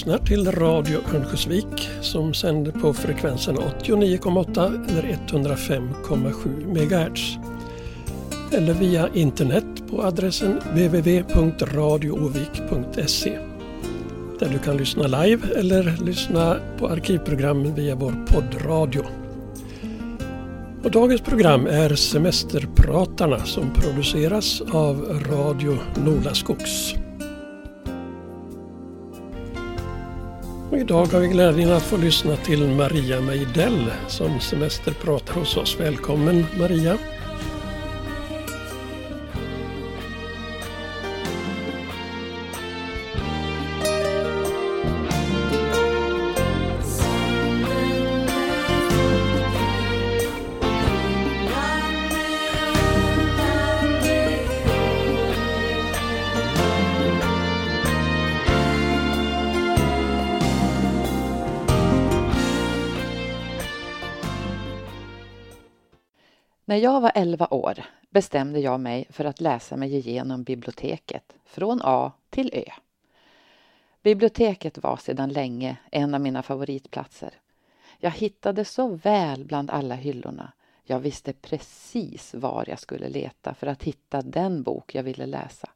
Lyssnar till Radio Örnsköldsvik som sänder på frekvensen 89,8 eller 105,7 MHz. Eller via internet på adressen www.radioovik.se där du kan lyssna live eller lyssna på arkivprogram via vår poddradio. Och dagens program är Semesterpratarna som produceras av Radio Nolaskogs. Och idag har vi glädjen att få lyssna till Maria Meidell som semesterpratar hos oss. Välkommen Maria! När jag var 11 år bestämde jag mig för att läsa mig igenom biblioteket från A till Ö. Biblioteket var sedan länge en av mina favoritplatser. Jag hittade så väl bland alla hyllorna. Jag visste precis var jag skulle leta för att hitta den bok jag ville läsa.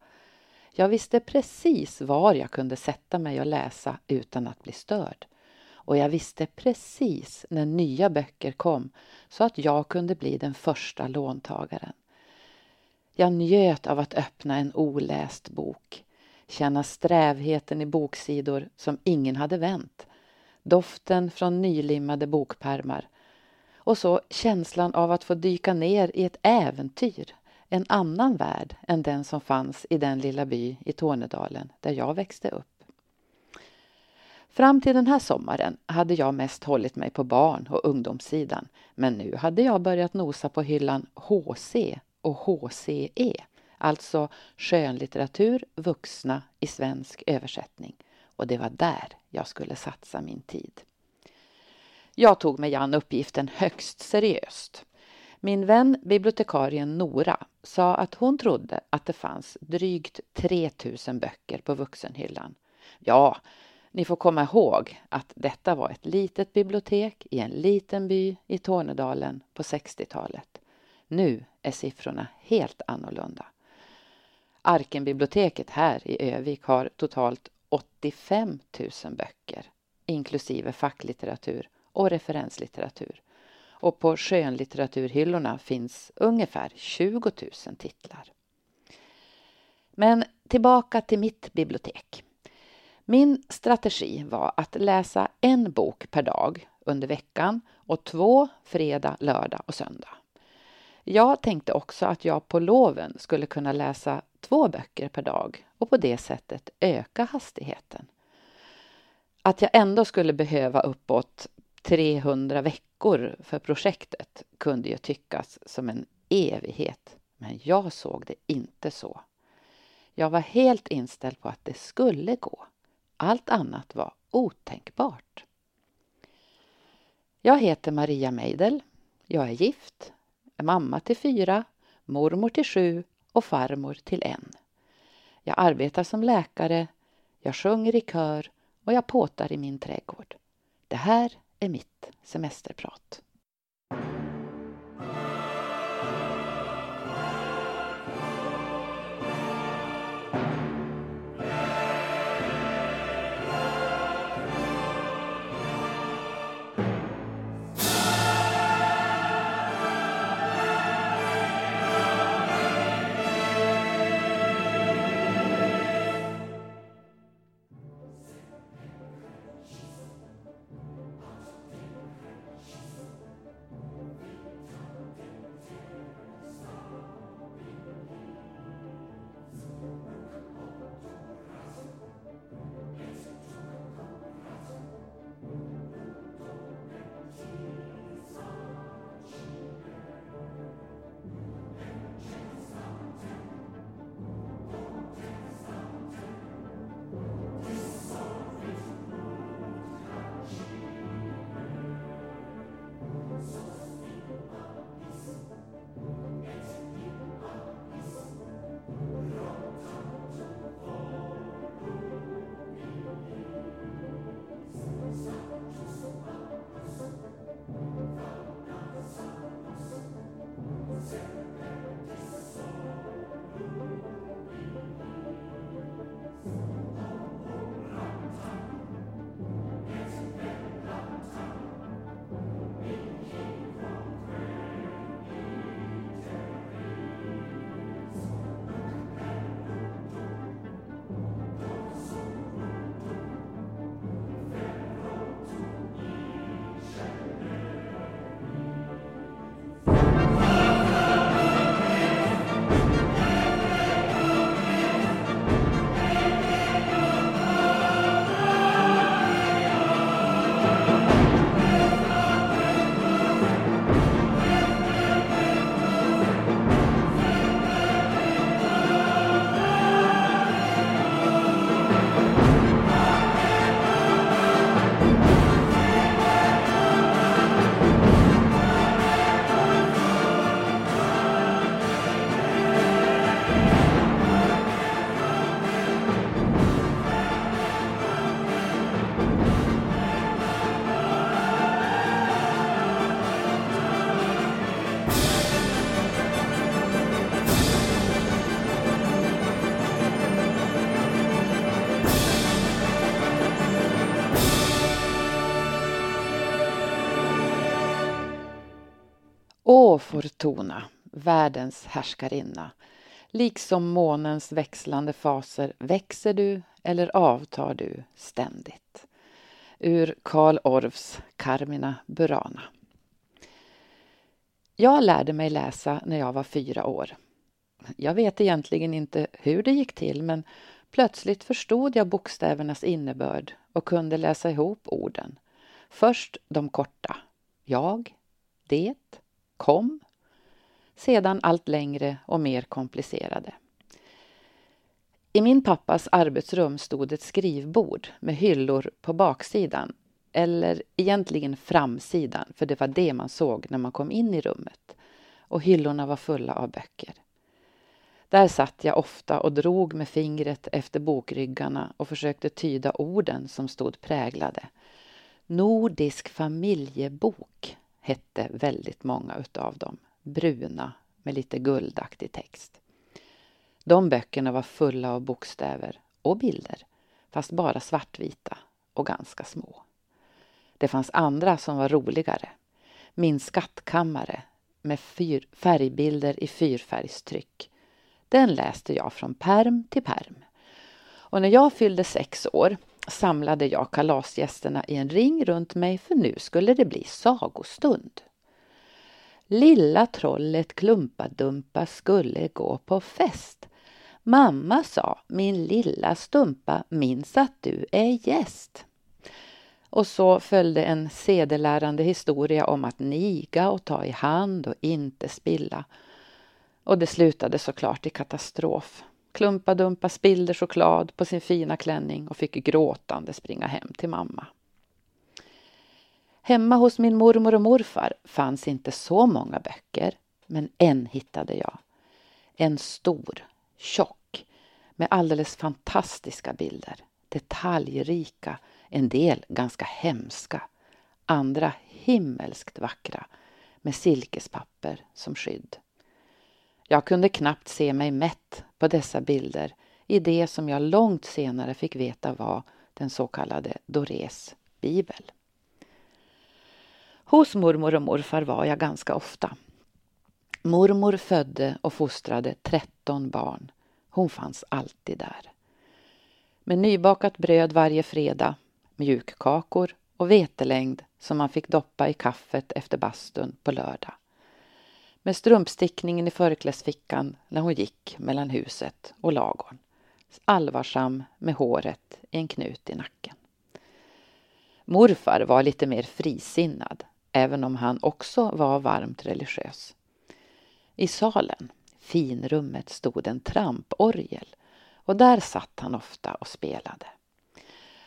Jag visste precis var jag kunde sätta mig och läsa utan att bli störd och jag visste precis när nya böcker kom så att jag kunde bli den första låntagaren. Jag njöt av att öppna en oläst bok, känna strävheten i boksidor som ingen hade vänt, doften från nylimmade bokpärmar och så känslan av att få dyka ner i ett äventyr, en annan värld än den som fanns i den lilla by i Tornedalen där jag växte upp. Fram till den här sommaren hade jag mest hållit mig på barn och ungdomssidan men nu hade jag börjat nosa på hyllan HC och HCE, alltså skönlitteratur vuxna i svensk översättning. Och det var där jag skulle satsa min tid. Jag tog mig an uppgiften högst seriöst. Min vän bibliotekarien Nora sa att hon trodde att det fanns drygt 3000 böcker på vuxenhyllan. Ja, ni får komma ihåg att detta var ett litet bibliotek i en liten by i Tornedalen på 60-talet. Nu är siffrorna helt annorlunda. Arkenbiblioteket här i Övik har totalt 85 000 böcker inklusive facklitteratur och referenslitteratur. Och på skönlitteraturhyllorna finns ungefär 20 000 titlar. Men tillbaka till mitt bibliotek. Min strategi var att läsa en bok per dag under veckan och två fredag, lördag och söndag. Jag tänkte också att jag på loven skulle kunna läsa två böcker per dag och på det sättet öka hastigheten. Att jag ändå skulle behöva uppåt 300 veckor för projektet kunde ju tyckas som en evighet, men jag såg det inte så. Jag var helt inställd på att det skulle gå. Allt annat var otänkbart. Jag heter Maria Meidel. Jag är gift, är mamma till fyra, mormor till sju och farmor till en. Jag arbetar som läkare, jag sjunger i kör och jag påtar i min trädgård. Det här är mitt semesterprat. Och Fortuna, världens härskarinna. Liksom månens växlande faser växer du eller avtar du ständigt. Ur Karl Orffs Carmina Burana. Jag lärde mig läsa när jag var fyra år. Jag vet egentligen inte hur det gick till men plötsligt förstod jag bokstävernas innebörd och kunde läsa ihop orden. Först de korta. Jag, det, kom. Sedan allt längre och mer komplicerade. I min pappas arbetsrum stod ett skrivbord med hyllor på baksidan eller egentligen framsidan, för det var det man såg när man kom in i rummet. Och hyllorna var fulla av böcker. Där satt jag ofta och drog med fingret efter bokryggarna och försökte tyda orden som stod präglade. Nordisk familjebok hette väldigt många utav dem. Bruna med lite guldaktig text. De böckerna var fulla av bokstäver och bilder, fast bara svartvita och ganska små. Det fanns andra som var roligare. Min skattkammare med fyr, färgbilder i fyrfärgstryck. Den läste jag från perm till perm. Och när jag fyllde sex år samlade jag kalasgästerna i en ring runt mig för nu skulle det bli sagostund. Lilla trollet Klumpadumpa skulle gå på fest. Mamma sa, min lilla stumpa, minns att du är gäst. Och så följde en sedelärande historia om att niga och ta i hand och inte spilla. Och det slutade såklart i katastrof. Klumpa-dumpa spillde choklad på sin fina klänning och fick gråtande springa hem till mamma. Hemma hos min mormor och morfar fanns inte så många böcker, men en hittade jag. En stor, tjock, med alldeles fantastiska bilder. Detaljrika, en del ganska hemska, andra himmelskt vackra med silkespapper som skydd. Jag kunde knappt se mig mätt på dessa bilder i det som jag långt senare fick veta var den så kallade Dorés bibel. Hos mormor och morfar var jag ganska ofta. Mormor födde och fostrade 13 barn. Hon fanns alltid där. Med nybakat bröd varje fredag, mjukkakor och vetelängd som man fick doppa i kaffet efter bastun på lördag med strumpstickningen i förklädsfickan när hon gick mellan huset och lagorn. Allvarsam med håret i en knut i nacken. Morfar var lite mer frisinnad, även om han också var varmt religiös. I salen, finrummet, stod en tramporgel och där satt han ofta och spelade.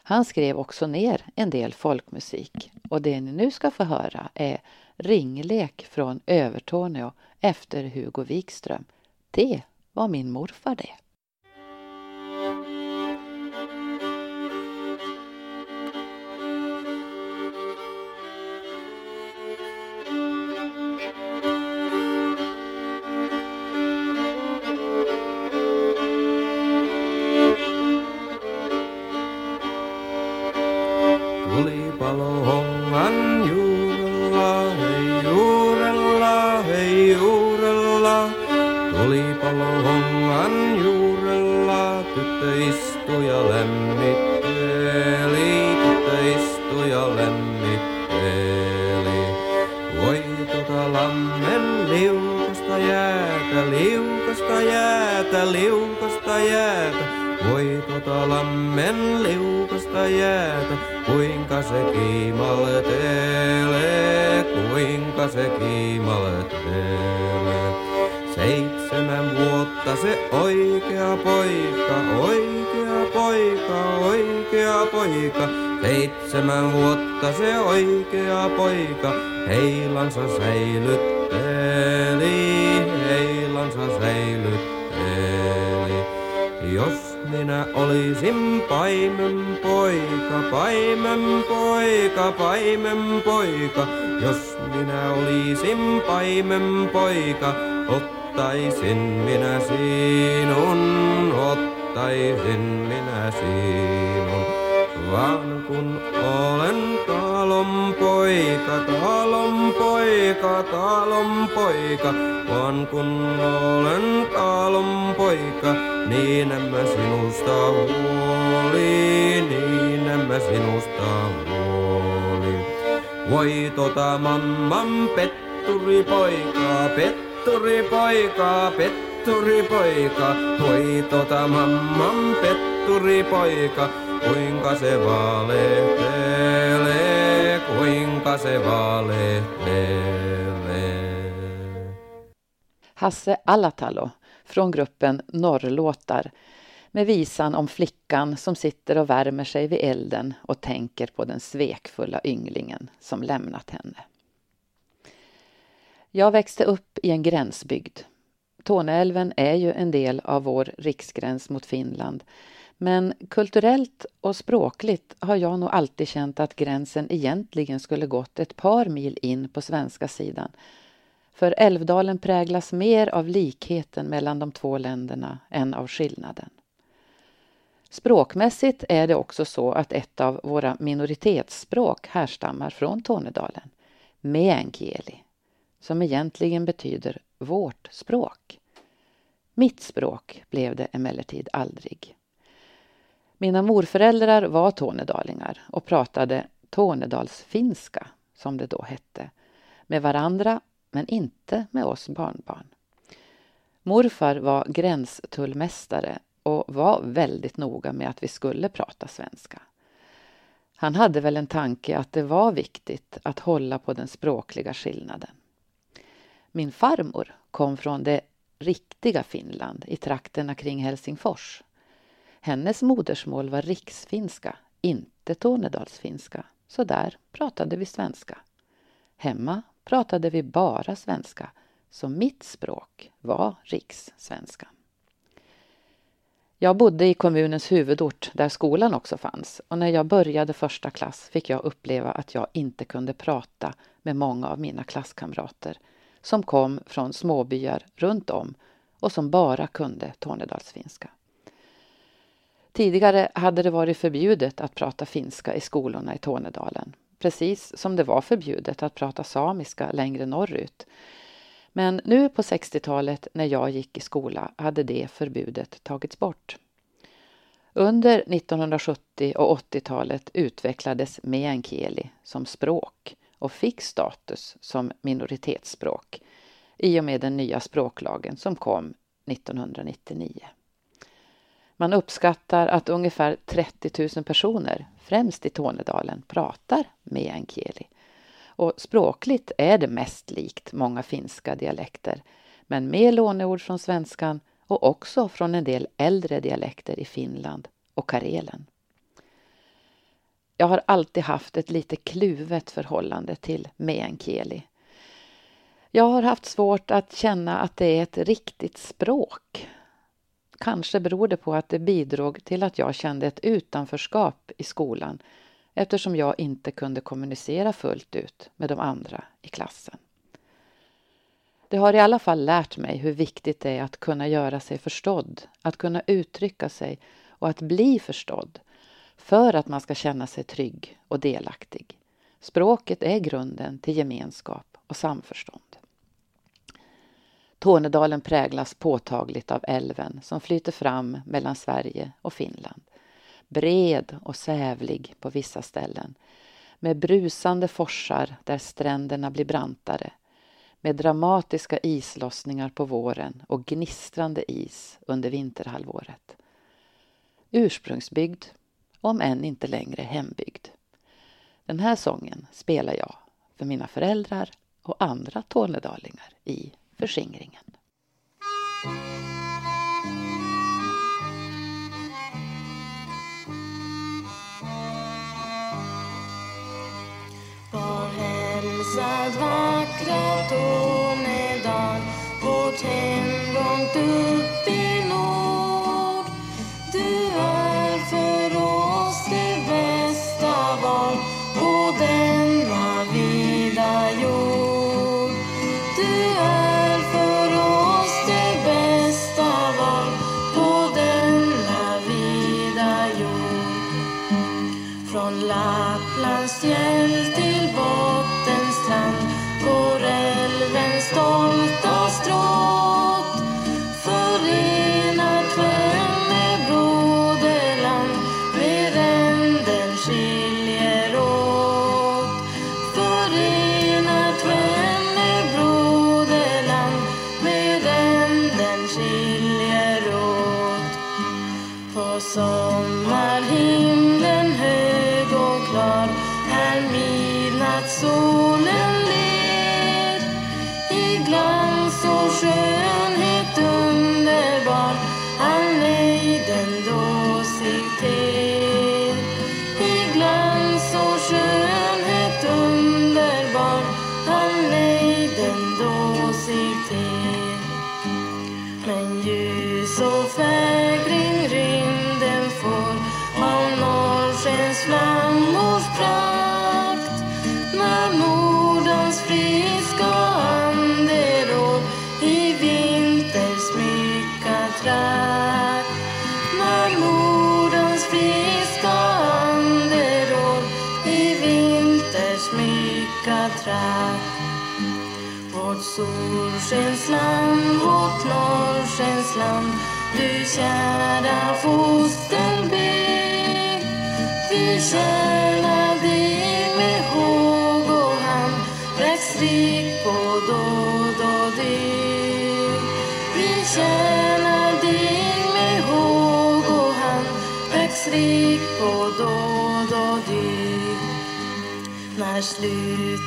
Han skrev också ner en del folkmusik och det ni nu ska få höra är Ringlek från Övertorneå efter Hugo Wikström. Det var min morfar det. Tulipalohongan juurella tyttö istui ja lämmitteli, tyttö istui ja lämmitteli. Voi tota lammen liukasta jäätä, liukasta jäätä, liukasta jäätä. Voi tota lammen liukasta jäätä, kuinka se kiimaltelee, kuinka se kiimaltelee mutta se oikea poika, oikea poika, oikea poika. Seitsemän vuotta se oikea poika heilansa säilytteli, heilansa säilytteli. Jos minä olisin paimen poika, paimen poika, paimen poika, jos minä olisin paimen poika, ottaisin minä sinun, ottaisin minä sinun. Vaan kun olen talon poika, talon poika, talon poika, vaan kun olen talon poika, niin en mä sinusta huoli, niin en mä sinusta huoli. Voi tota mamman petturi poika, petturi petturi poika, petturi poika, voi tota mamman petturi poika, kuinka se valehtelee, kuinka se valehtelee. Hasse Alatalo från gruppen Norrlåtar med visan om flickan som sitter och värmer sig vid elden och tänker på den svekfulla ynglingen som lämnat henne. Jag växte upp i en gränsbygd. Torneälven är ju en del av vår riksgräns mot Finland men kulturellt och språkligt har jag nog alltid känt att gränsen egentligen skulle gått ett par mil in på svenska sidan. För Älvdalen präglas mer av likheten mellan de två länderna än av skillnaden. Språkmässigt är det också så att ett av våra minoritetsspråk härstammar från Tornedalen, meänkieli, som egentligen betyder vårt språk. Mitt språk blev det emellertid aldrig. Mina morföräldrar var tornedalingar och pratade tornedalsfinska, som det då hette, med varandra men inte med oss barnbarn. Morfar var gränstullmästare och var väldigt noga med att vi skulle prata svenska. Han hade väl en tanke att det var viktigt att hålla på den språkliga skillnaden. Min farmor kom från det riktiga Finland i trakterna kring Helsingfors. Hennes modersmål var riksfinska, inte tornedalsfinska, så där pratade vi svenska. Hemma pratade vi bara svenska, så mitt språk var rikssvenska. Jag bodde i kommunens huvudort där skolan också fanns och när jag började första klass fick jag uppleva att jag inte kunde prata med många av mina klasskamrater som kom från småbyar runt om och som bara kunde tornedalsfinska. Tidigare hade det varit förbjudet att prata finska i skolorna i Tornedalen, precis som det var förbjudet att prata samiska längre norrut. Men nu på 60-talet när jag gick i skola hade det förbudet tagits bort. Under 1970 och 80-talet utvecklades meänkieli som språk och fick status som minoritetsspråk i och med den nya språklagen som kom 1999. Man uppskattar att ungefär 30 000 personer, främst i Tornedalen, pratar meänkieli. Och språkligt är det mest likt många finska dialekter, men med låneord från svenskan och också från en del äldre dialekter i Finland och Karelen. Jag har alltid haft ett lite kluvet förhållande till meänkieli. Jag har haft svårt att känna att det är ett riktigt språk. Kanske beror det på att det bidrog till att jag kände ett utanförskap i skolan eftersom jag inte kunde kommunicera fullt ut med de andra i klassen. Det har i alla fall lärt mig hur viktigt det är att kunna göra sig förstådd, att kunna uttrycka sig och att bli förstådd för att man ska känna sig trygg och delaktig. Språket är grunden till gemenskap och samförstånd. Tornedalen präglas påtagligt av älven som flyter fram mellan Sverige och Finland. Bred och sävlig på vissa ställen. Med brusande forsar där stränderna blir brantare. Med dramatiska islossningar på våren och gnistrande is under vinterhalvåret. Ursprungsbygd, om än inte längre hembygd. Den här sången spelar jag för mina föräldrar och andra tornedalingar i förskingringen. Var hälsad vackra Tornedal, vårt hem långt upp i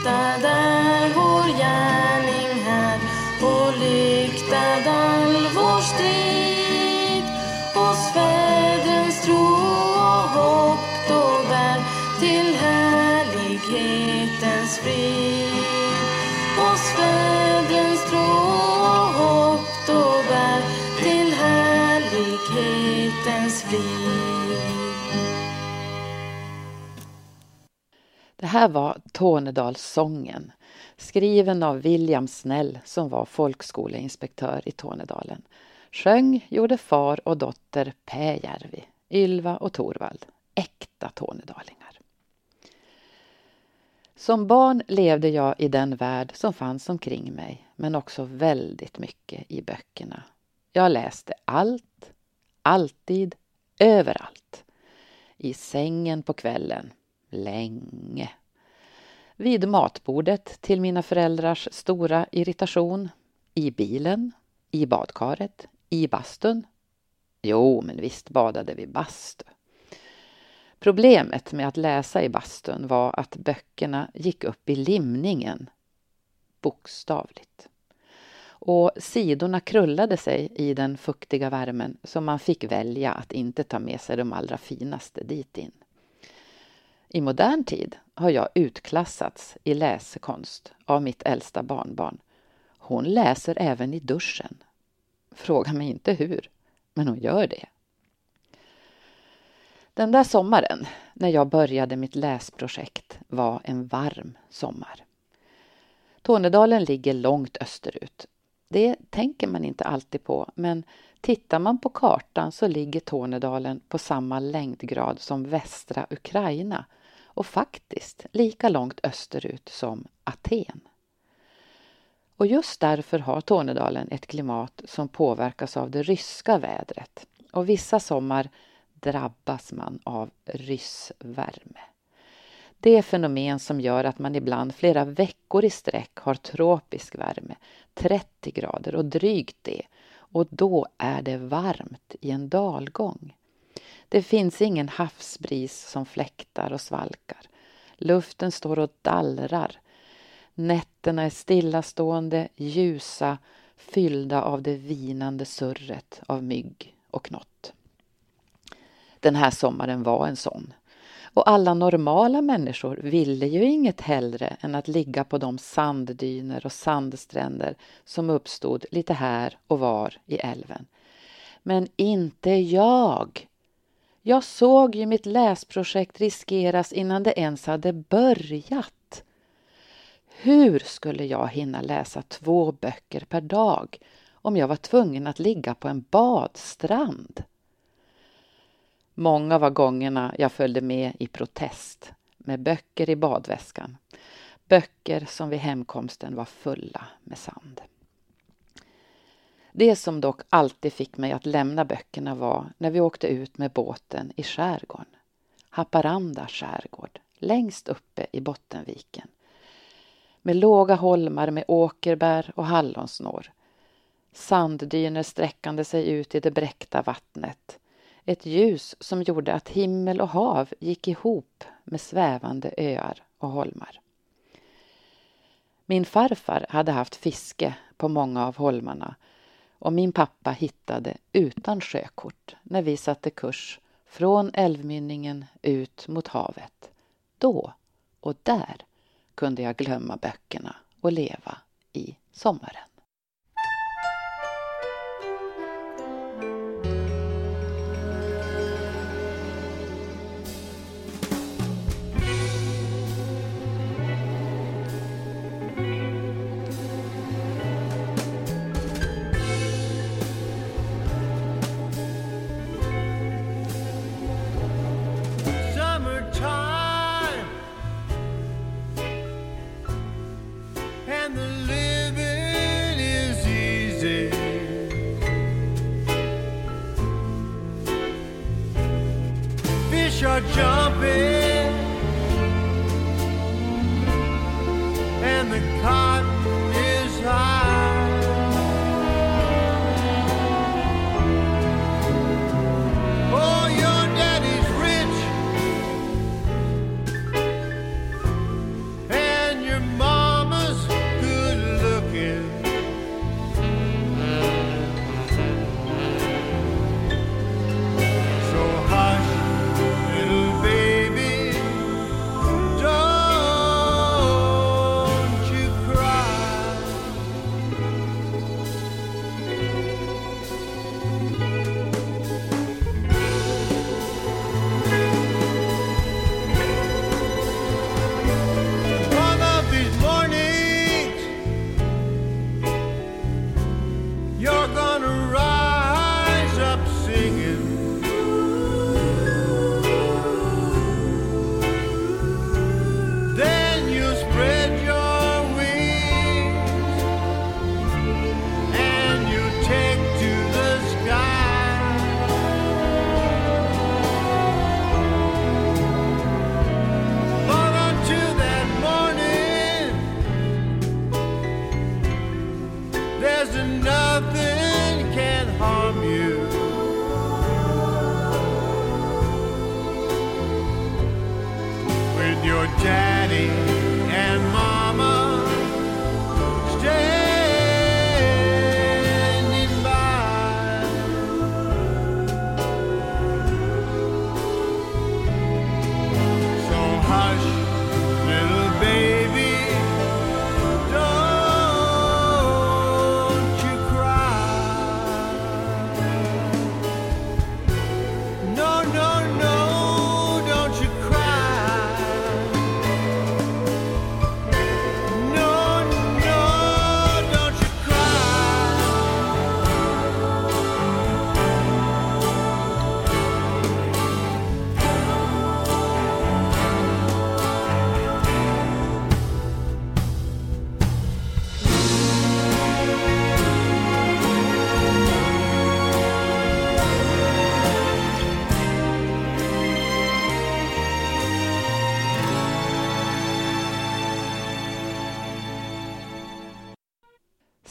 vår gärning här och lyktad all vår strid. Oss fädrens tro och hopp då bär till härlighetens frid. Oss fädrens tro och hopp då bär till härlighetens frid. Det här var Tornedalssången, skriven av William Snell som var folkskoleinspektör i Tornedalen. Sjöng gjorde far och dotter Pääjärvi, Ylva och Torvald, äkta tornedalingar. Som barn levde jag i den värld som fanns omkring mig, men också väldigt mycket i böckerna. Jag läste allt, alltid, överallt. I sängen på kvällen, länge. Vid matbordet till mina föräldrars stora irritation. I bilen, i badkaret, i bastun. Jo, men visst badade vi bastu. Problemet med att läsa i bastun var att böckerna gick upp i limningen. Bokstavligt. Och sidorna krullade sig i den fuktiga värmen så man fick välja att inte ta med sig de allra finaste dit in. I modern tid har jag utklassats i läsekonst av mitt äldsta barnbarn. Hon läser även i duschen. Fråga mig inte hur, men hon gör det. Den där sommaren, när jag började mitt läsprojekt, var en varm sommar. Tornedalen ligger långt österut. Det tänker man inte alltid på, men tittar man på kartan så ligger Tornedalen på samma längdgrad som västra Ukraina och faktiskt lika långt österut som Aten. Och just därför har Tornedalen ett klimat som påverkas av det ryska vädret och vissa sommar drabbas man av ryssvärme. Det fenomen som gör att man ibland flera veckor i sträck har tropisk värme, 30 grader och drygt det, och då är det varmt i en dalgång. Det finns ingen havsbris som fläktar och svalkar. Luften står och dallrar. Nätterna är stillastående, ljusa, fyllda av det vinande surret av mygg och knott. Den här sommaren var en sån. Och alla normala människor ville ju inget hellre än att ligga på de sanddyner och sandstränder som uppstod lite här och var i älven. Men inte jag! Jag såg ju mitt läsprojekt riskeras innan det ens hade börjat. Hur skulle jag hinna läsa två böcker per dag om jag var tvungen att ligga på en badstrand? Många var gångerna jag följde med i protest med böcker i badväskan. Böcker som vid hemkomsten var fulla med sand. Det som dock alltid fick mig att lämna böckerna var när vi åkte ut med båten i skärgården. Haparanda skärgård, längst uppe i Bottenviken. Med låga holmar med åkerbär och hallonsnår. Sanddyner sträckande sig ut i det bräckta vattnet. Ett ljus som gjorde att himmel och hav gick ihop med svävande öar och holmar. Min farfar hade haft fiske på många av holmarna och min pappa hittade utan sjökort när vi satte kurs från älvmynningen ut mot havet. Då och där kunde jag glömma böckerna och leva i sommaren. Jump.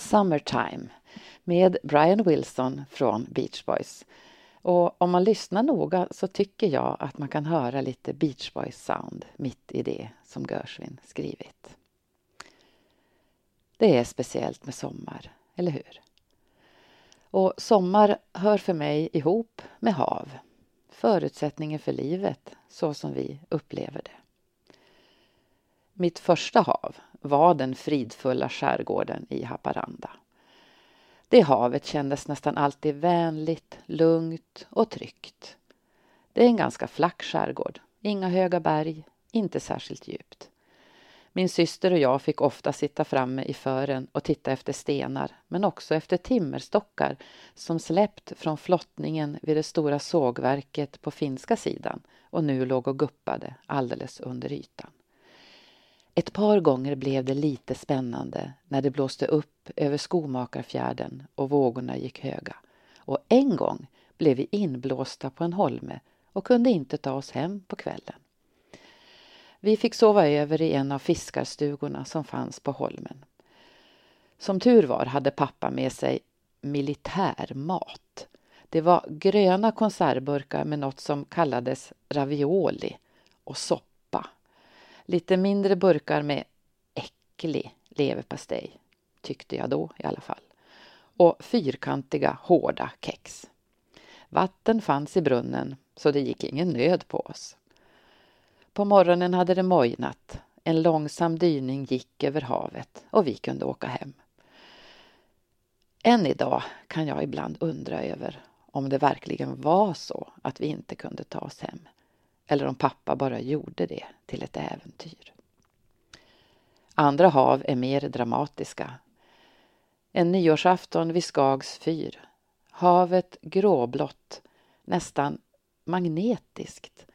Summertime med Brian Wilson från Beach Boys. Och om man lyssnar noga så tycker jag att man kan höra lite Beach Boys sound mitt i det som Gershwin skrivit. Det är speciellt med sommar, eller hur? Och sommar hör för mig ihop med hav. Förutsättningen för livet så som vi upplever det. Mitt första hav var den fridfulla skärgården i Haparanda. Det havet kändes nästan alltid vänligt, lugnt och tryggt. Det är en ganska flack skärgård, inga höga berg, inte särskilt djupt. Min syster och jag fick ofta sitta framme i fören och titta efter stenar, men också efter timmerstockar som släppt från flottningen vid det stora sågverket på finska sidan och nu låg och guppade alldeles under ytan. Ett par gånger blev det lite spännande när det blåste upp över Skomakarfjärden och vågorna gick höga. Och en gång blev vi inblåsta på en holme och kunde inte ta oss hem på kvällen. Vi fick sova över i en av fiskarstugorna som fanns på holmen. Som tur var hade pappa med sig militärmat. Det var gröna konservburkar med något som kallades ravioli och soppa. Lite mindre burkar med äcklig leverpastej, tyckte jag då i alla fall. Och fyrkantiga hårda kex. Vatten fanns i brunnen så det gick ingen nöd på oss. På morgonen hade det mojnat. En långsam dyning gick över havet och vi kunde åka hem. Än idag kan jag ibland undra över om det verkligen var så att vi inte kunde ta oss hem. Eller om pappa bara gjorde det till ett äventyr. Andra hav är mer dramatiska. En nyårsafton vid Skags fyr. Havet gråblått, nästan magnetiskt.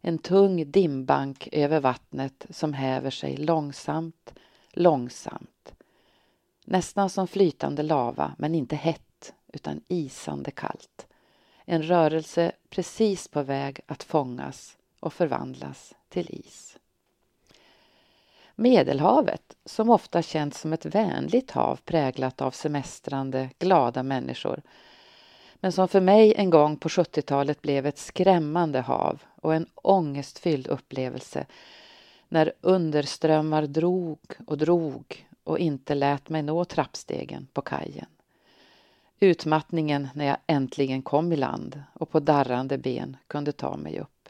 En tung dimbank över vattnet som häver sig långsamt, långsamt. Nästan som flytande lava, men inte hett utan isande kallt. En rörelse precis på väg att fångas och förvandlas till is. Medelhavet, som ofta känns som ett vänligt hav präglat av semestrande, glada människor, men som för mig en gång på 70-talet blev ett skrämmande hav och en ångestfylld upplevelse när underströmmar drog och drog och inte lät mig nå trappstegen på kajen. Utmattningen när jag äntligen kom i land och på darrande ben kunde ta mig upp.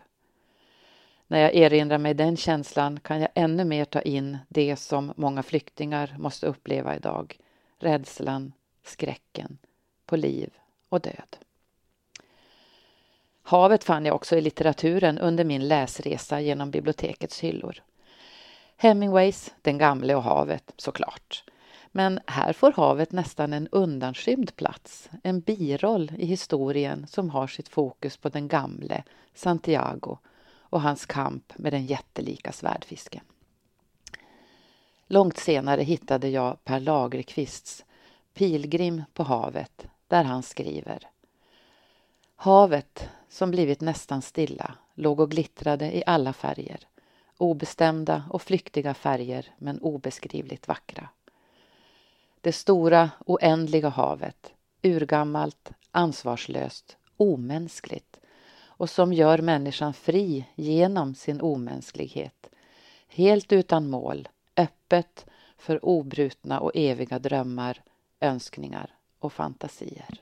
När jag erinrar mig den känslan kan jag ännu mer ta in det som många flyktingar måste uppleva idag. Rädslan, skräcken på liv och död. Havet fann jag också i litteraturen under min läsresa genom bibliotekets hyllor. Hemingways Den gamle och havet, såklart. Men här får havet nästan en undanskymd plats, en biroll i historien som har sitt fokus på den gamle, Santiago, och hans kamp med den jättelika svärdfisken. Långt senare hittade jag Per Lagerkvists Pilgrim på havet där han skriver Havet, som blivit nästan stilla, låg och glittrade i alla färger. Obestämda och flyktiga färger, men obeskrivligt vackra. Det stora, oändliga havet, urgammalt, ansvarslöst, omänskligt och som gör människan fri genom sin omänsklighet. Helt utan mål, öppet för obrutna och eviga drömmar, önskningar och fantasier.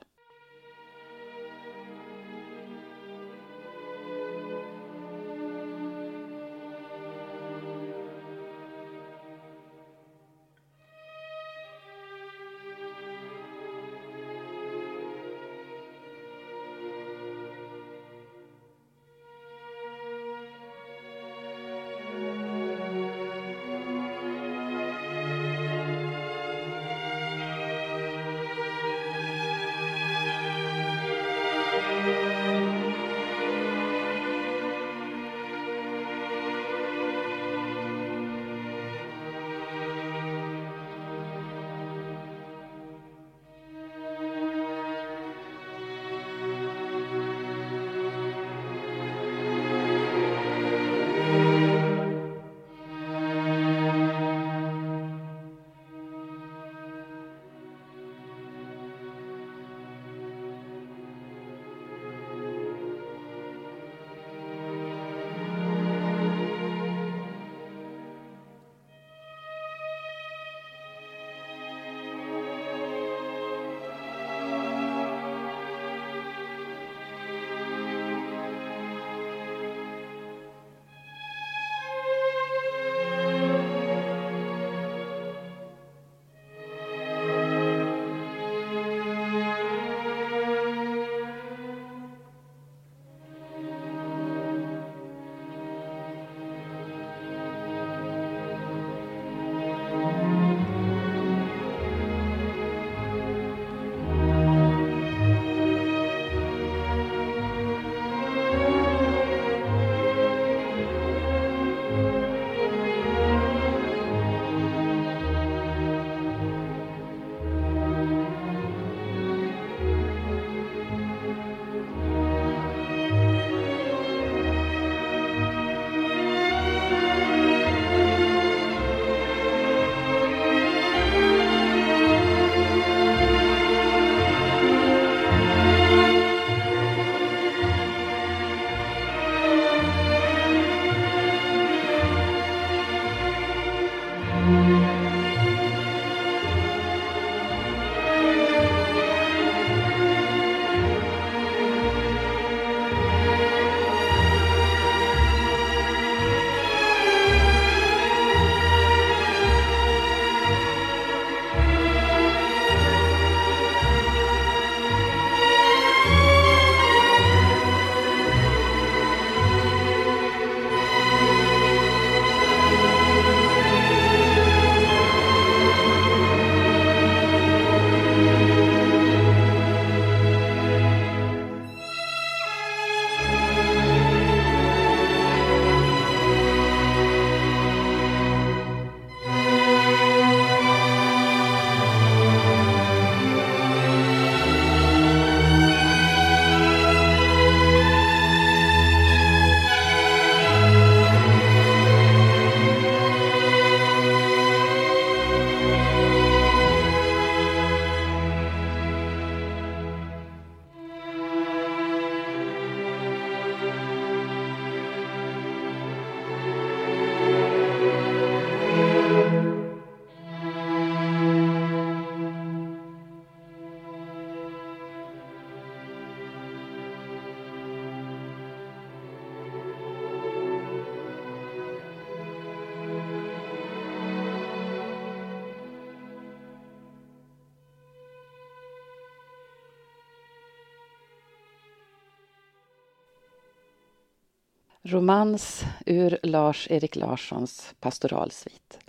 Romans ur Lars-Erik Larssons pastoralsvit.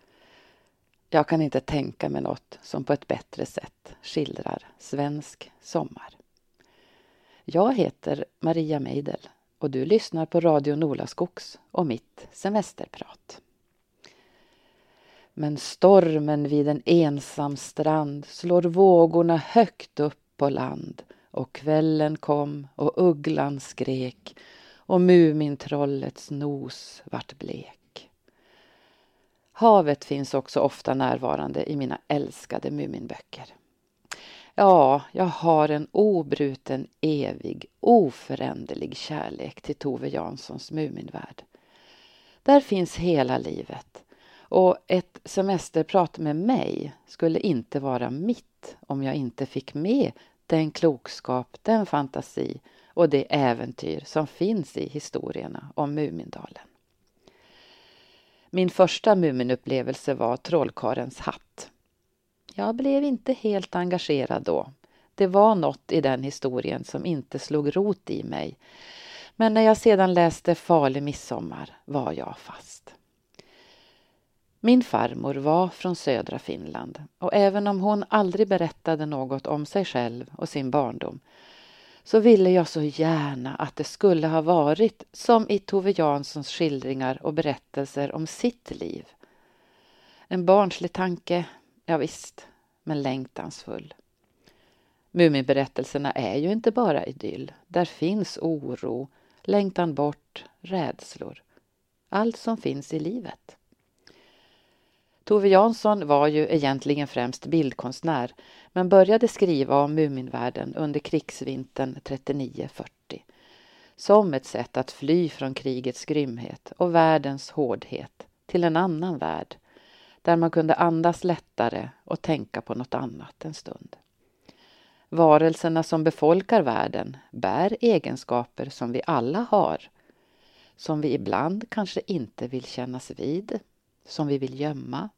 Jag kan inte tänka mig något som på ett bättre sätt skildrar svensk sommar. Jag heter Maria Meidel och du lyssnar på Radio Nolaskogs och mitt semesterprat. Men stormen vid en ensam strand slår vågorna högt upp på land och kvällen kom och ugglan skrek och Mumintrollets nos vart blek. Havet finns också ofta närvarande i mina älskade Muminböcker. Ja, jag har en obruten, evig, oföränderlig kärlek till Tove Janssons Muminvärld. Där finns hela livet och ett semesterprat med mig skulle inte vara mitt om jag inte fick med den klokskap, den fantasi och det äventyr som finns i historierna om Mumindalen. Min första Muminupplevelse var Trollkarens hatt. Jag blev inte helt engagerad då. Det var något i den historien som inte slog rot i mig. Men när jag sedan läste Farlig midsommar var jag fast. Min farmor var från södra Finland och även om hon aldrig berättade något om sig själv och sin barndom så ville jag så gärna att det skulle ha varit som i Tove Janssons skildringar och berättelser om sitt liv. En barnslig tanke, ja visst, men längtansfull. Muminberättelserna är ju inte bara idyll. Där finns oro, längtan bort, rädslor. Allt som finns i livet. Tove Jansson var ju egentligen främst bildkonstnär men började skriva om Muminvärlden under krigsvintern 39-40 som ett sätt att fly från krigets grymhet och världens hårdhet till en annan värld där man kunde andas lättare och tänka på något annat en stund. Varelserna som befolkar världen bär egenskaper som vi alla har, som vi ibland kanske inte vill kännas vid, som vi vill gömma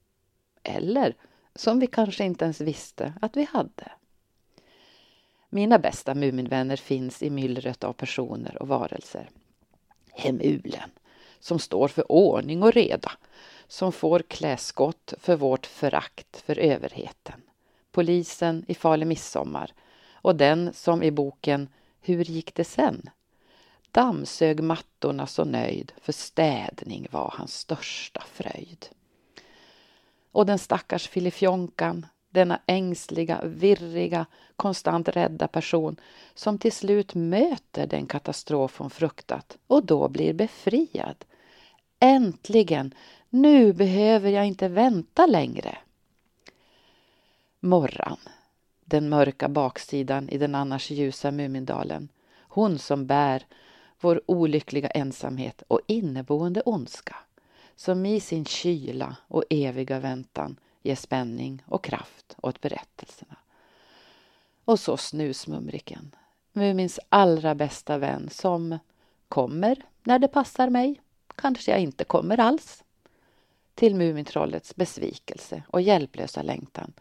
eller som vi kanske inte ens visste att vi hade. Mina bästa Muminvänner finns i myllret av personer och varelser. Hemulen, som står för ordning och reda, som får kläskott för vårt förakt för överheten. Polisen i Farlig midsommar och den som i boken Hur gick det sen? dammsög mattorna så nöjd, för städning var hans största fröjd. Och den stackars filifjonkan, denna ängsliga, virriga, konstant rädda person som till slut möter den katastrof hon fruktat och då blir befriad. Äntligen! Nu behöver jag inte vänta längre. Morran, den mörka baksidan i den annars ljusa Mumindalen. Hon som bär vår olyckliga ensamhet och inneboende ondska som i sin kyla och eviga väntan ger spänning och kraft åt berättelserna. Och så Snusmumriken, Mumins allra bästa vän som kommer när det passar mig, kanske jag inte kommer alls. Till Mumintrollets besvikelse och hjälplösa längtan.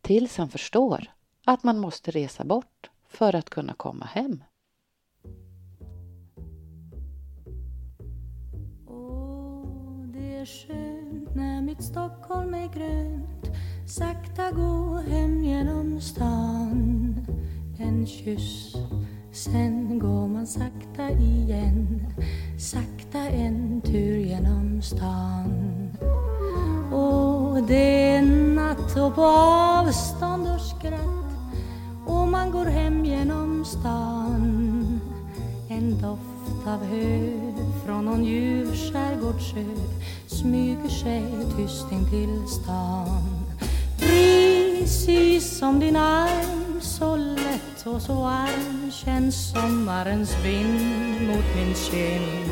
Tills han förstår att man måste resa bort för att kunna komma hem. Är skönt när mitt Stockholm är grönt Sakta gå hem genom stan. En kyss, sen går man sakta igen Sakta en tur genom stan. Och det är natt och på avstånd och skratt Och man går hem genom stan. En doft av hö från någon ljuv skärgårdssjö smyger sig tyst in till stan. Precis som din arm så lätt och så varm känns sommarens vind mot min kind.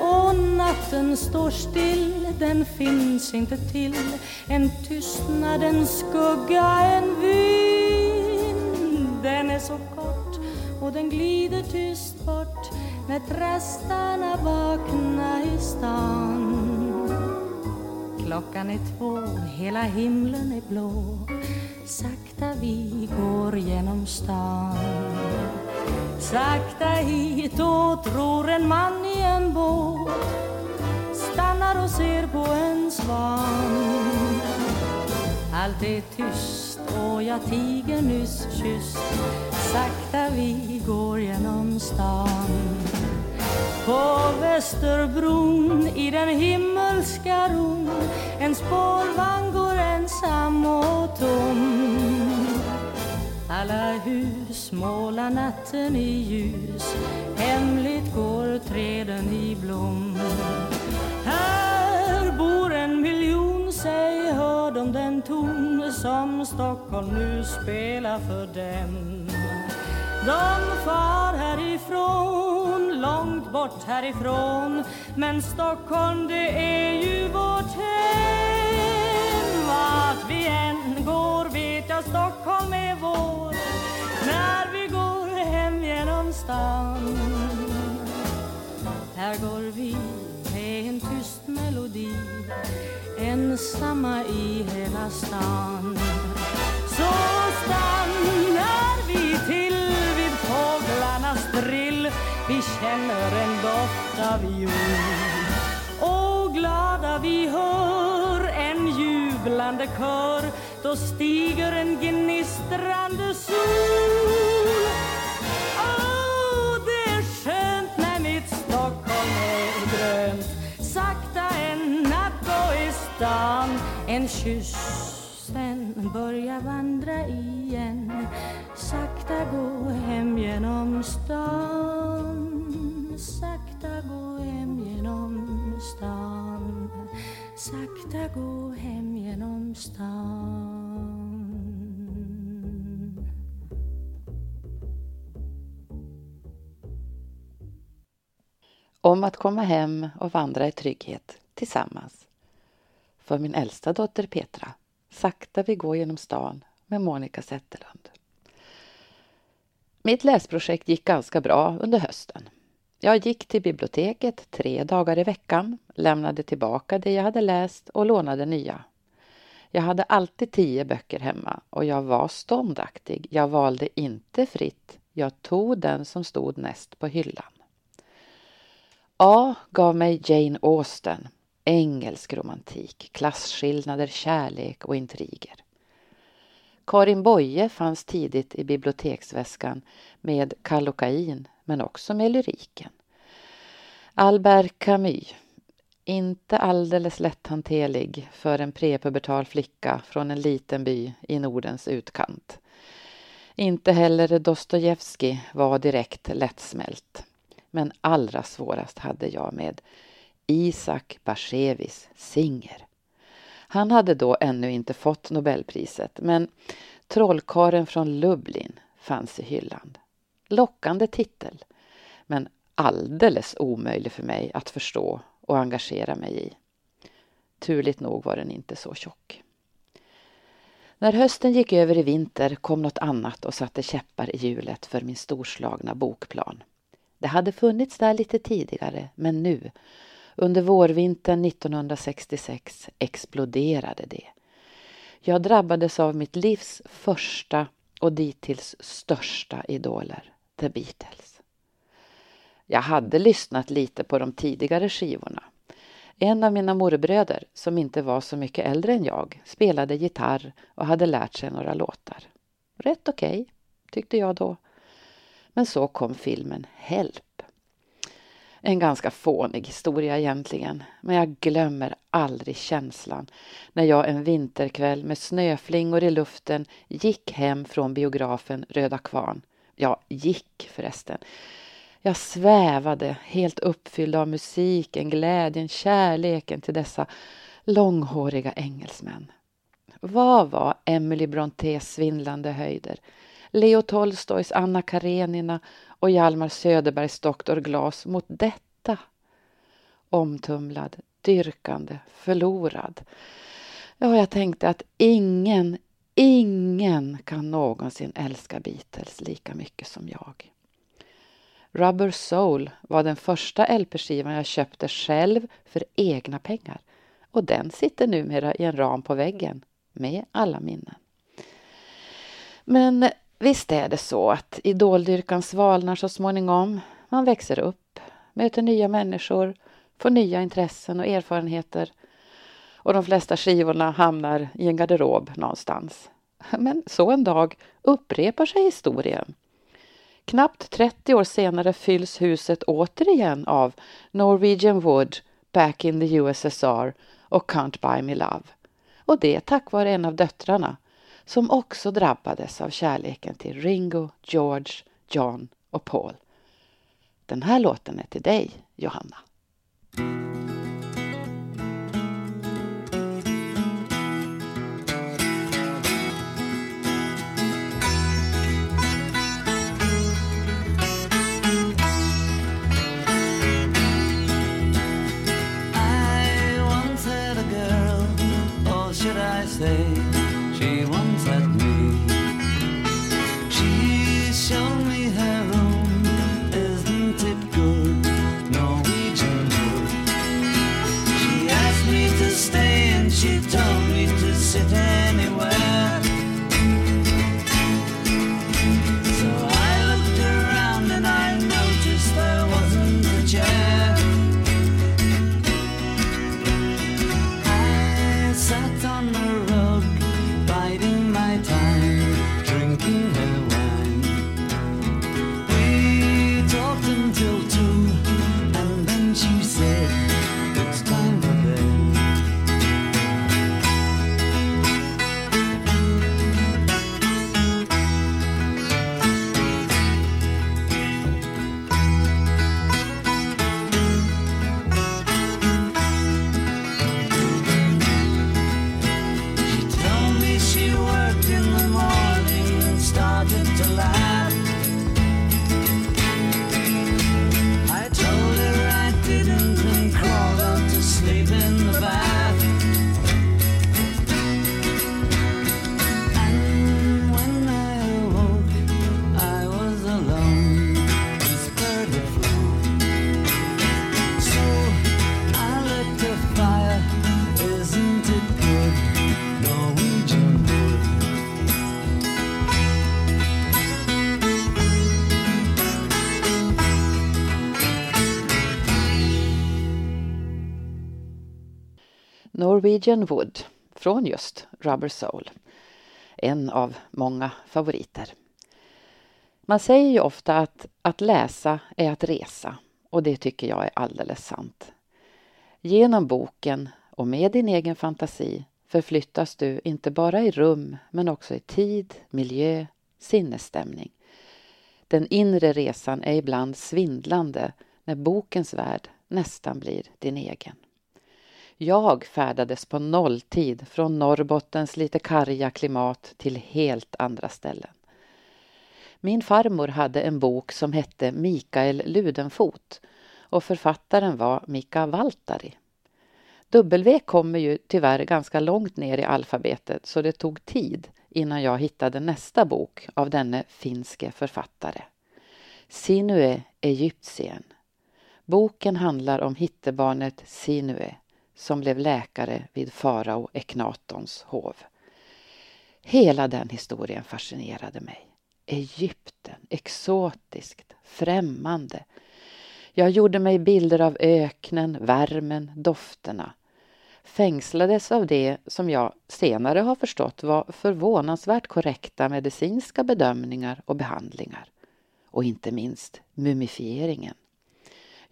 Och natten står still, den finns inte till. En tystnad, en skugga, en vind. Den är så kort och den glider tyst bort när trastarna vaknar i stan. Klockan är två, hela himlen är blå. Sakta vi går genom stan. Sakta hitåt ror en man i en båt. Stannar och ser på en svan. Allt är tyst och jag tiger nyss kysst. Sakta vi går genom stan. På Västerbron i den himmelska ron En spårvagn går ensam och tom. Alla hus målar natten i ljus Hemligt går träden i blom. Här bor en miljon, säg hör de den ton Som Stockholm nu spelar för dem. De far härifrån, långt bort härifrån. Men Stockholm det är ju vårt hem. Vart vi än går vet jag Stockholm är vår. När vi går hem genom stan Här går vi med en tyst melodi Ensamma i hela stan. Så stanna känner en doft av jul Och glada vi hör en jublande kör Då stiger en gnistrande sol. Åh, det är skönt när mitt Stockholm är grönt. Sakta en natt gå i stan En kyss, sen börja vandra igen. Sakta gå hem genom stan. Sluta gå hem genom stan Om att komma hem och vandra i trygghet tillsammans. För min äldsta dotter Petra. Sakta vi går genom stan med Monica Zetterlund. Mitt läsprojekt gick ganska bra under hösten. Jag gick till biblioteket tre dagar i veckan, lämnade tillbaka det jag hade läst och lånade nya. Jag hade alltid tio böcker hemma och jag var ståndaktig. Jag valde inte fritt. Jag tog den som stod näst på hyllan. A gav mig Jane Austen, engelsk romantik, klasskillnader, kärlek och intriger. Karin Boye fanns tidigt i biblioteksväskan med kallokain men också med lyriken. Albert Camus, inte alldeles lätthanterlig för en prepubertal flicka från en liten by i Nordens utkant. Inte heller Dostojevskij var direkt lättsmält. Men allra svårast hade jag med Isak Bashevis Singer. Han hade då ännu inte fått Nobelpriset men Trollkaren från Lublin fanns i hyllan. Lockande titel, men alldeles omöjlig för mig att förstå och engagera mig i. Turligt nog var den inte så tjock. När hösten gick över i vinter kom något annat och satte käppar i hjulet för min storslagna bokplan. Det hade funnits där lite tidigare, men nu, under vårvintern 1966, exploderade det. Jag drabbades av mitt livs första och dittills största idoler, The Beatles. Jag hade lyssnat lite på de tidigare skivorna. En av mina morbröder, som inte var så mycket äldre än jag, spelade gitarr och hade lärt sig några låtar. Rätt okej, okay, tyckte jag då. Men så kom filmen Help. En ganska fånig historia egentligen, men jag glömmer aldrig känslan när jag en vinterkväll med snöflingor i luften gick hem från biografen Röda Kvarn. Ja, gick förresten. Jag svävade helt uppfylld av musiken, glädjen, kärleken till dessa långhåriga engelsmän. Vad var Emily Brontes svindlande höjder? Leo Tolstojs Anna Karenina och Hjalmar Söderbergs Doktor Glas mot detta. Omtumlad, dyrkande, förlorad. Ja, jag tänkte att ingen, ingen kan någonsin älska Beatles lika mycket som jag. Rubber Soul var den första LP-skivan jag köpte själv för egna pengar och den sitter numera i en ram på väggen med alla minnen. Men visst är det så att idoldyrkan svalnar så småningom. Man växer upp, möter nya människor, får nya intressen och erfarenheter och de flesta skivorna hamnar i en garderob någonstans. Men så en dag upprepar sig historien. Knappt 30 år senare fylls huset återigen av Norwegian Wood, Back in the USSR och Can't Buy Me Love. Och det tack vare en av döttrarna som också drabbades av kärleken till Ringo, George, John och Paul. Den här låten är till dig, Johanna. I a girl, should I say, Norwegian Wood från just Rubber Soul. En av många favoriter. Man säger ju ofta att att läsa är att resa och det tycker jag är alldeles sant. Genom boken och med din egen fantasi förflyttas du inte bara i rum men också i tid, miljö, sinnesstämning. Den inre resan är ibland svindlande när bokens värld nästan blir din egen. Jag färdades på nolltid från Norrbottens lite karga klimat till helt andra ställen. Min farmor hade en bok som hette Mikael Ludenfot och författaren var Mika Valtari. W kommer ju tyvärr ganska långt ner i alfabetet så det tog tid innan jag hittade nästa bok av denne finske författare. Sinue Egyptien. Boken handlar om hittebarnet Sinue som blev läkare vid farao Eknatons hov. Hela den historien fascinerade mig. Egypten, exotiskt, främmande. Jag gjorde mig bilder av öknen, värmen, dofterna. Fängslades av det som jag senare har förstått var förvånansvärt korrekta medicinska bedömningar och behandlingar. Och inte minst mumifieringen.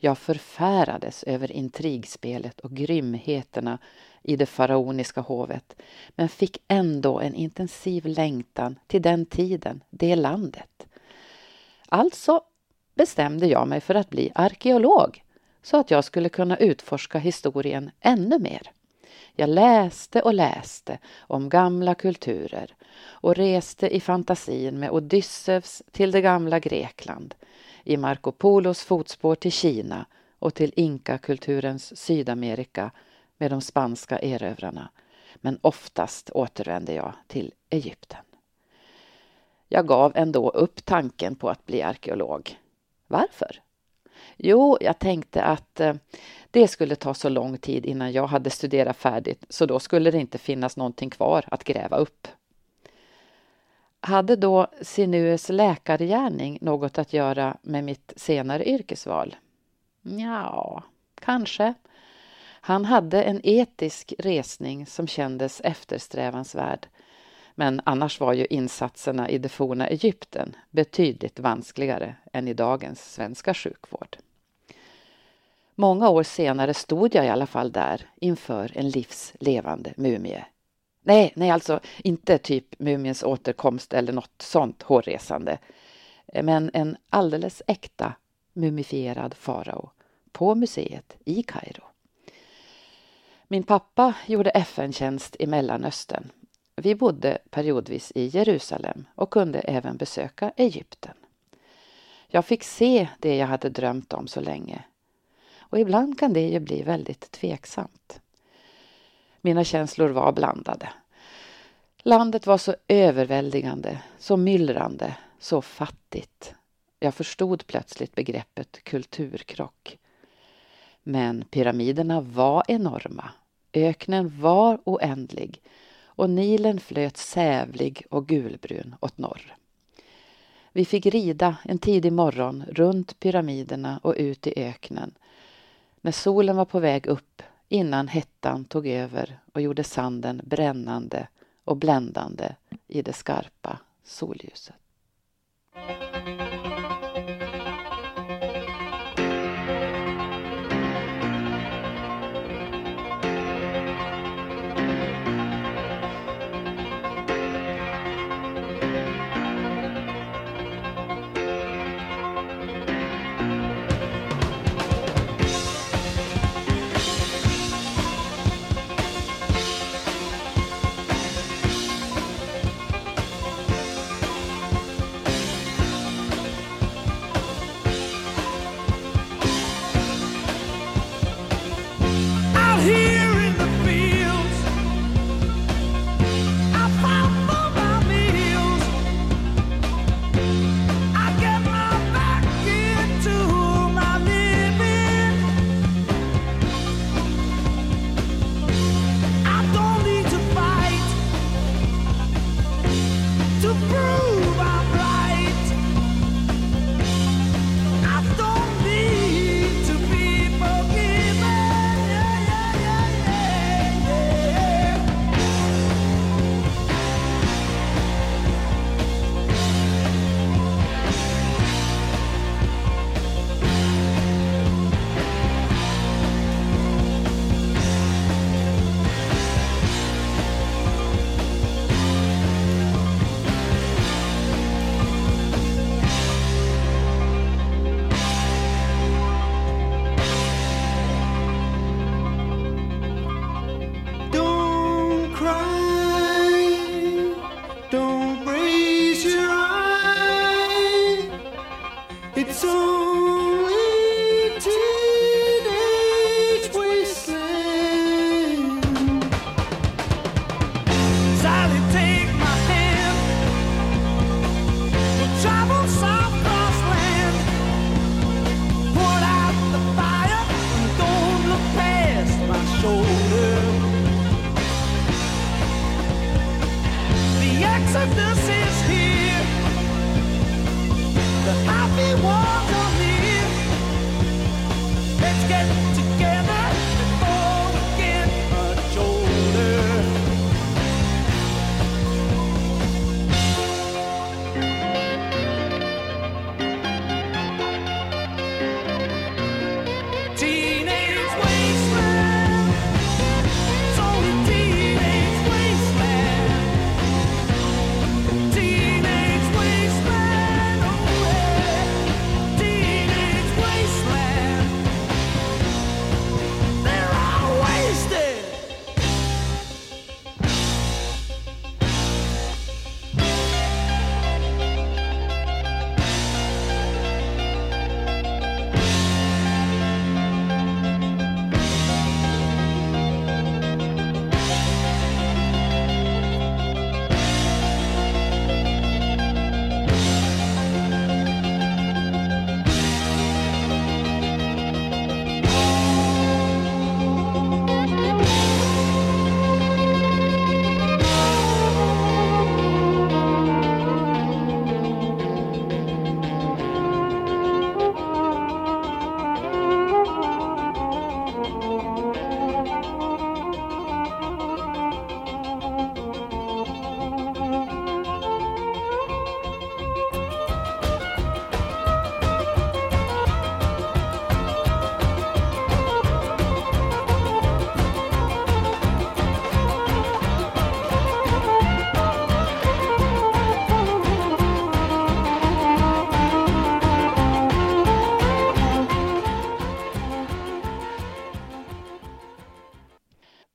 Jag förfärades över intrigspelet och grymheterna i det faraoniska hovet men fick ändå en intensiv längtan till den tiden, det landet. Alltså bestämde jag mig för att bli arkeolog så att jag skulle kunna utforska historien ännu mer. Jag läste och läste om gamla kulturer och reste i fantasin med Odysseus till det gamla Grekland, i Marco Polos fotspår till Kina och till inkakulturens Sydamerika med de spanska erövrarna. Men oftast återvände jag till Egypten. Jag gav ändå upp tanken på att bli arkeolog. Varför? Jo, jag tänkte att eh, det skulle ta så lång tid innan jag hade studerat färdigt så då skulle det inte finnas någonting kvar att gräva upp. Hade då Sinues läkargärning något att göra med mitt senare yrkesval? Ja, kanske. Han hade en etisk resning som kändes eftersträvansvärd. Men annars var ju insatserna i det forna Egypten betydligt vanskligare än i dagens svenska sjukvård. Många år senare stod jag i alla fall där inför en livslevande mumie. Nej, nej alltså inte typ mumiens återkomst eller något sånt hårresande. Eh, men en alldeles äkta mumifierad farao på museet i Kairo. Min pappa gjorde FN-tjänst i Mellanöstern. Vi bodde periodvis i Jerusalem och kunde även besöka Egypten. Jag fick se det jag hade drömt om så länge. Och ibland kan det ju bli väldigt tveksamt. Mina känslor var blandade. Landet var så överväldigande, så myllrande, så fattigt. Jag förstod plötsligt begreppet kulturkrock. Men pyramiderna var enorma. Öknen var oändlig och Nilen flöt sävlig och gulbrun åt norr. Vi fick rida en tidig morgon runt pyramiderna och ut i öknen när solen var på väg upp innan hettan tog över och gjorde sanden brännande och bländande i det skarpa solljuset.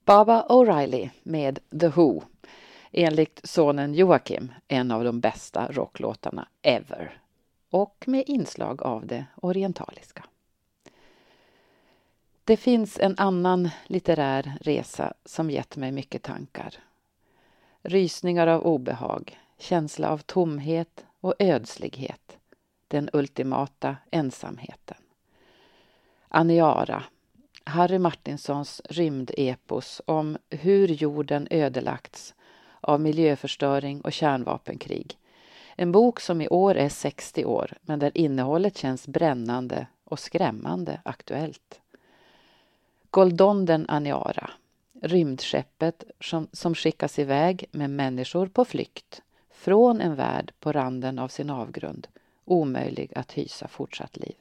Baba O'Reilly med The Who, enligt sonen Joakim en av de bästa rocklåtarna ever och med inslag av det orientaliska. Det finns en annan litterär resa som gett mig mycket tankar. Rysningar av obehag, känsla av tomhet och ödslighet. Den ultimata ensamheten. Aniara, Harry Martinsons rymdepos om hur jorden ödelagts av miljöförstöring och kärnvapenkrig. En bok som i år är 60 år men där innehållet känns brännande och skrämmande aktuellt. Goldonden Aniara, rymdskeppet som, som skickas iväg med människor på flykt från en värld på randen av sin avgrund, omöjlig att hysa fortsatt liv.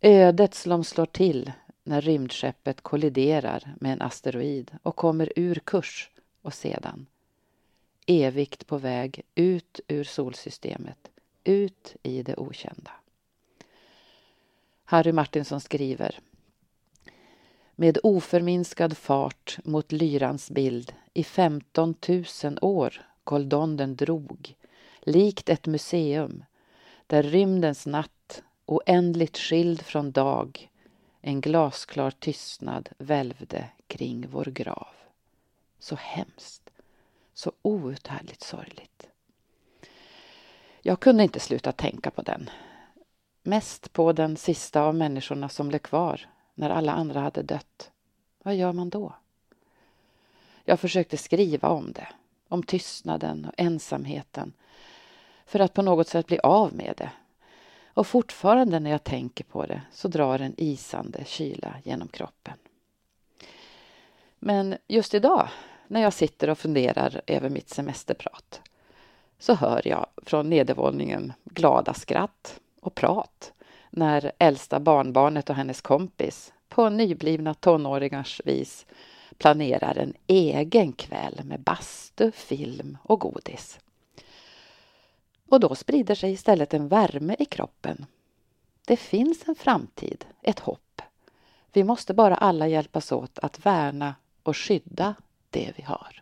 Ödet som slår till när rymdskeppet kolliderar med en asteroid och kommer ur kurs och sedan evigt på väg ut ur solsystemet, ut i det okända. Harry Martinson skriver med oförminskad fart mot lyrans bild i 15 000 år Goldonden drog, likt ett museum där rymdens natt, oändligt skild från dag, en glasklar tystnad välvde kring vår grav. Så hemskt, så outhärdligt sorgligt. Jag kunde inte sluta tänka på den. Mest på den sista av människorna som blev kvar när alla andra hade dött. Vad gör man då? Jag försökte skriva om det, om tystnaden och ensamheten för att på något sätt bli av med det. Och fortfarande när jag tänker på det så drar en isande kyla genom kroppen. Men just idag, när jag sitter och funderar över mitt semesterprat, så hör jag från nedervåningen glada skratt och prat när äldsta barnbarnet och hennes kompis på nyblivna tonåringars vis planerar en egen kväll med bastu, film och godis. Och då sprider sig istället en värme i kroppen. Det finns en framtid, ett hopp. Vi måste bara alla hjälpas åt att värna och skydda det vi har.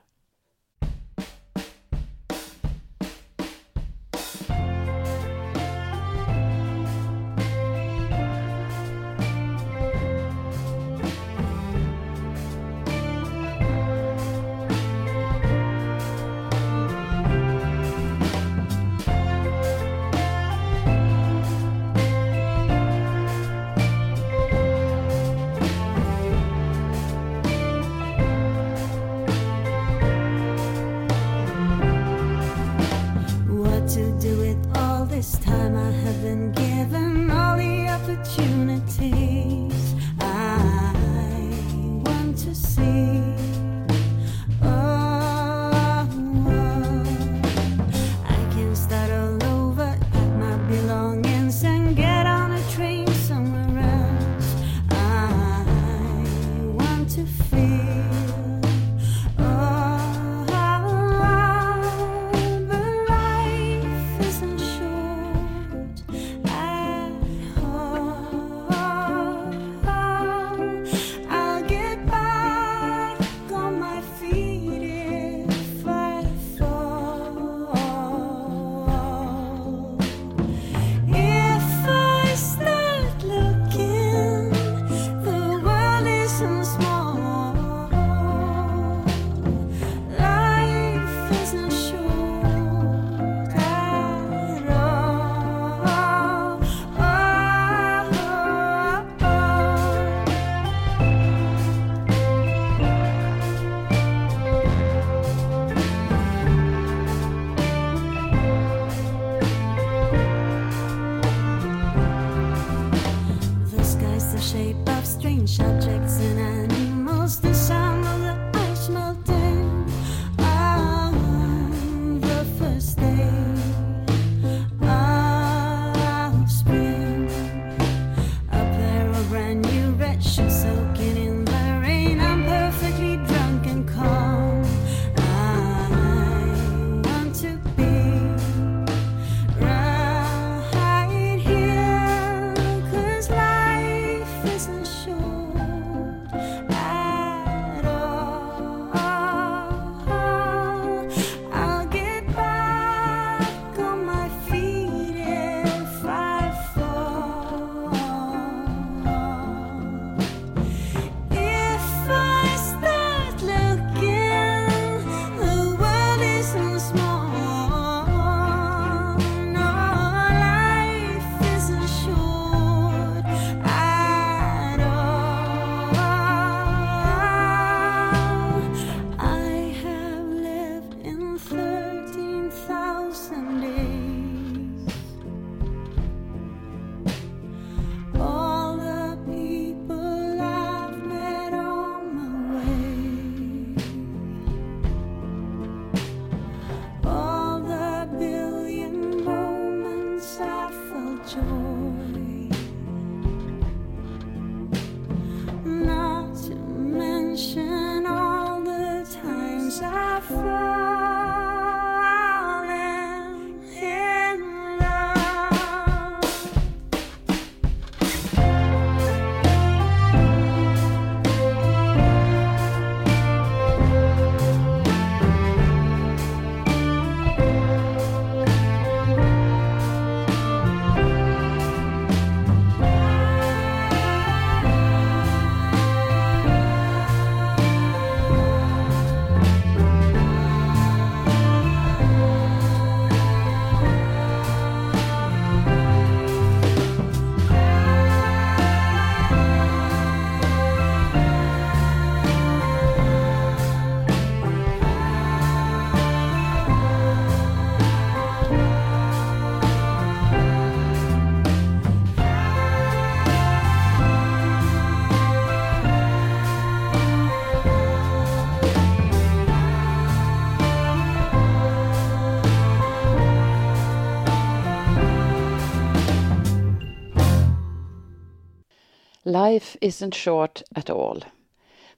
Life isn't short at all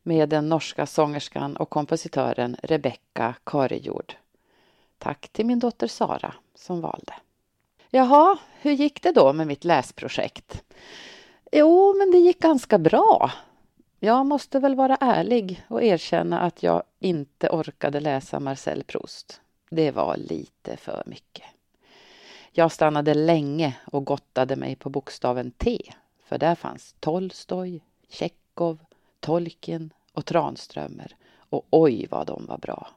med den norska sångerskan och kompositören Rebecca Karijord. Tack till min dotter Sara som valde. Jaha, hur gick det då med mitt läsprojekt? Jo, men det gick ganska bra. Jag måste väl vara ärlig och erkänna att jag inte orkade läsa Marcel Proust. Det var lite för mycket. Jag stannade länge och gottade mig på bokstaven T, för där fanns Tolstoj, Tjechov, Tolkien och Tranströmer. Och oj vad de var bra.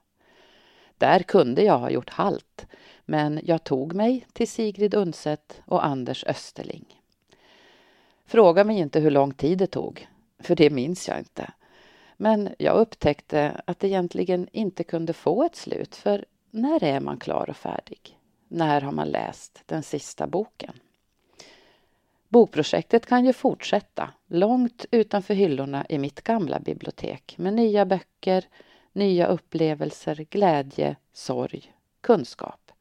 Där kunde jag ha gjort halt, men jag tog mig till Sigrid Undset och Anders Österling. Fråga mig inte hur lång tid det tog, för det minns jag inte. Men jag upptäckte att det egentligen inte kunde få ett slut, för när är man klar och färdig? När har man läst den sista boken? Bokprojektet kan ju fortsätta långt utanför hyllorna i mitt gamla bibliotek med nya böcker, nya upplevelser, glädje, sorg, kunskap.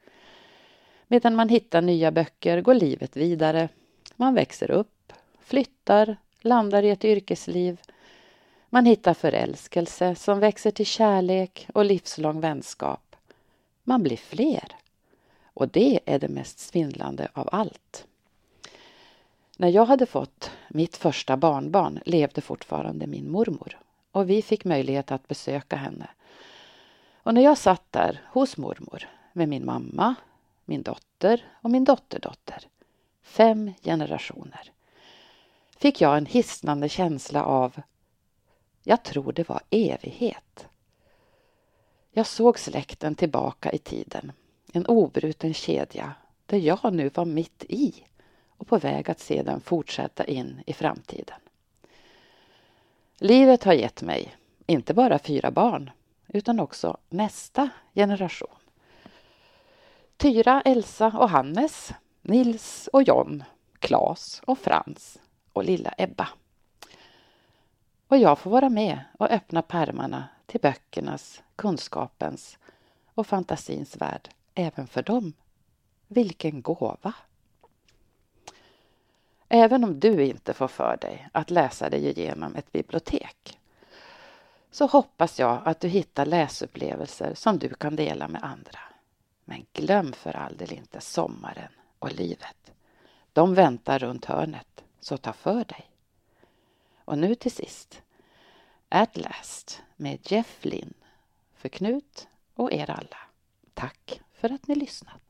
Medan man hittar nya böcker går livet vidare. Man växer upp, flyttar, landar i ett yrkesliv. Man hittar förälskelse som växer till kärlek och livslång vänskap. Man blir fler. Och det är det mest svindlande av allt. När jag hade fått mitt första barnbarn levde fortfarande min mormor och vi fick möjlighet att besöka henne. Och när jag satt där hos mormor med min mamma, min dotter och min dotterdotter, fem generationer, fick jag en hisnande känsla av, jag tror det var evighet. Jag såg släkten tillbaka i tiden, en obruten kedja där jag nu var mitt i och på väg att se den fortsätta in i framtiden. Livet har gett mig inte bara fyra barn utan också nästa generation. Tyra, Elsa och Hannes, Nils och John, Klas och Frans och lilla Ebba. Och jag får vara med och öppna pärmarna till böckernas, kunskapens och fantasins värld även för dem. Vilken gåva! Även om du inte får för dig att läsa dig igenom ett bibliotek så hoppas jag att du hittar läsupplevelser som du kan dela med andra. Men glöm för all del inte sommaren och livet. De väntar runt hörnet, så ta för dig. Och nu till sist, At Last med Jeff Lynn för Knut och er alla. Tack för att ni lyssnat.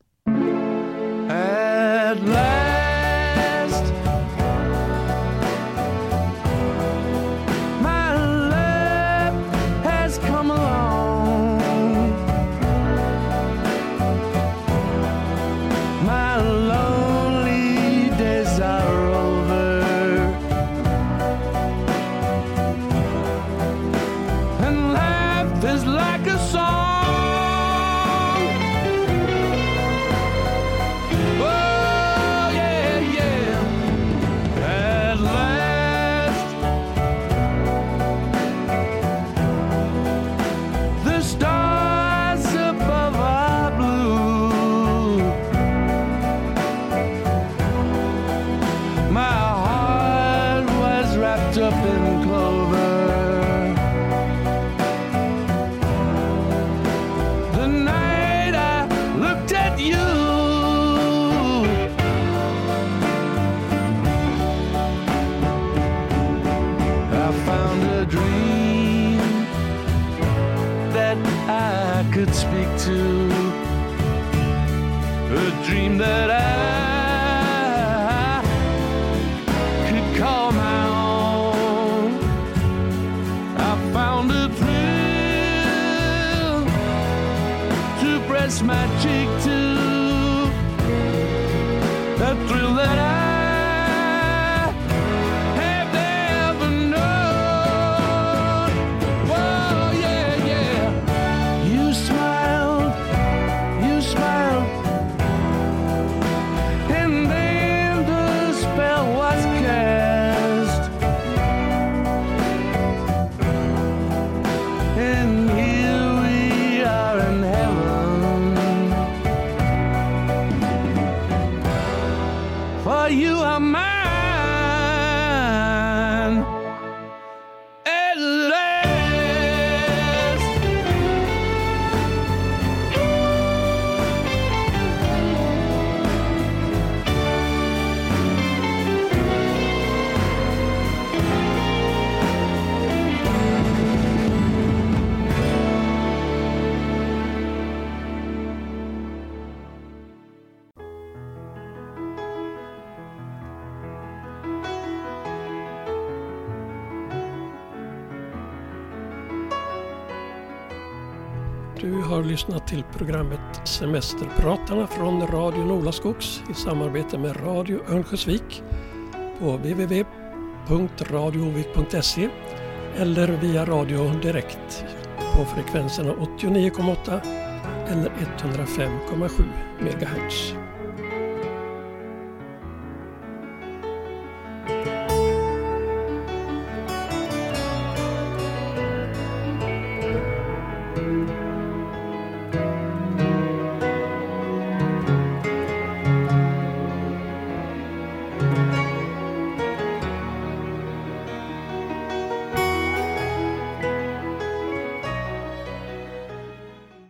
It's magic to lyssnat till programmet Semesterpratarna från Radio Nolaskogs i samarbete med Radio Örnsköldsvik på www.radioovik.se eller via radio direkt på frekvenserna 89,8 eller 105,7 MHz.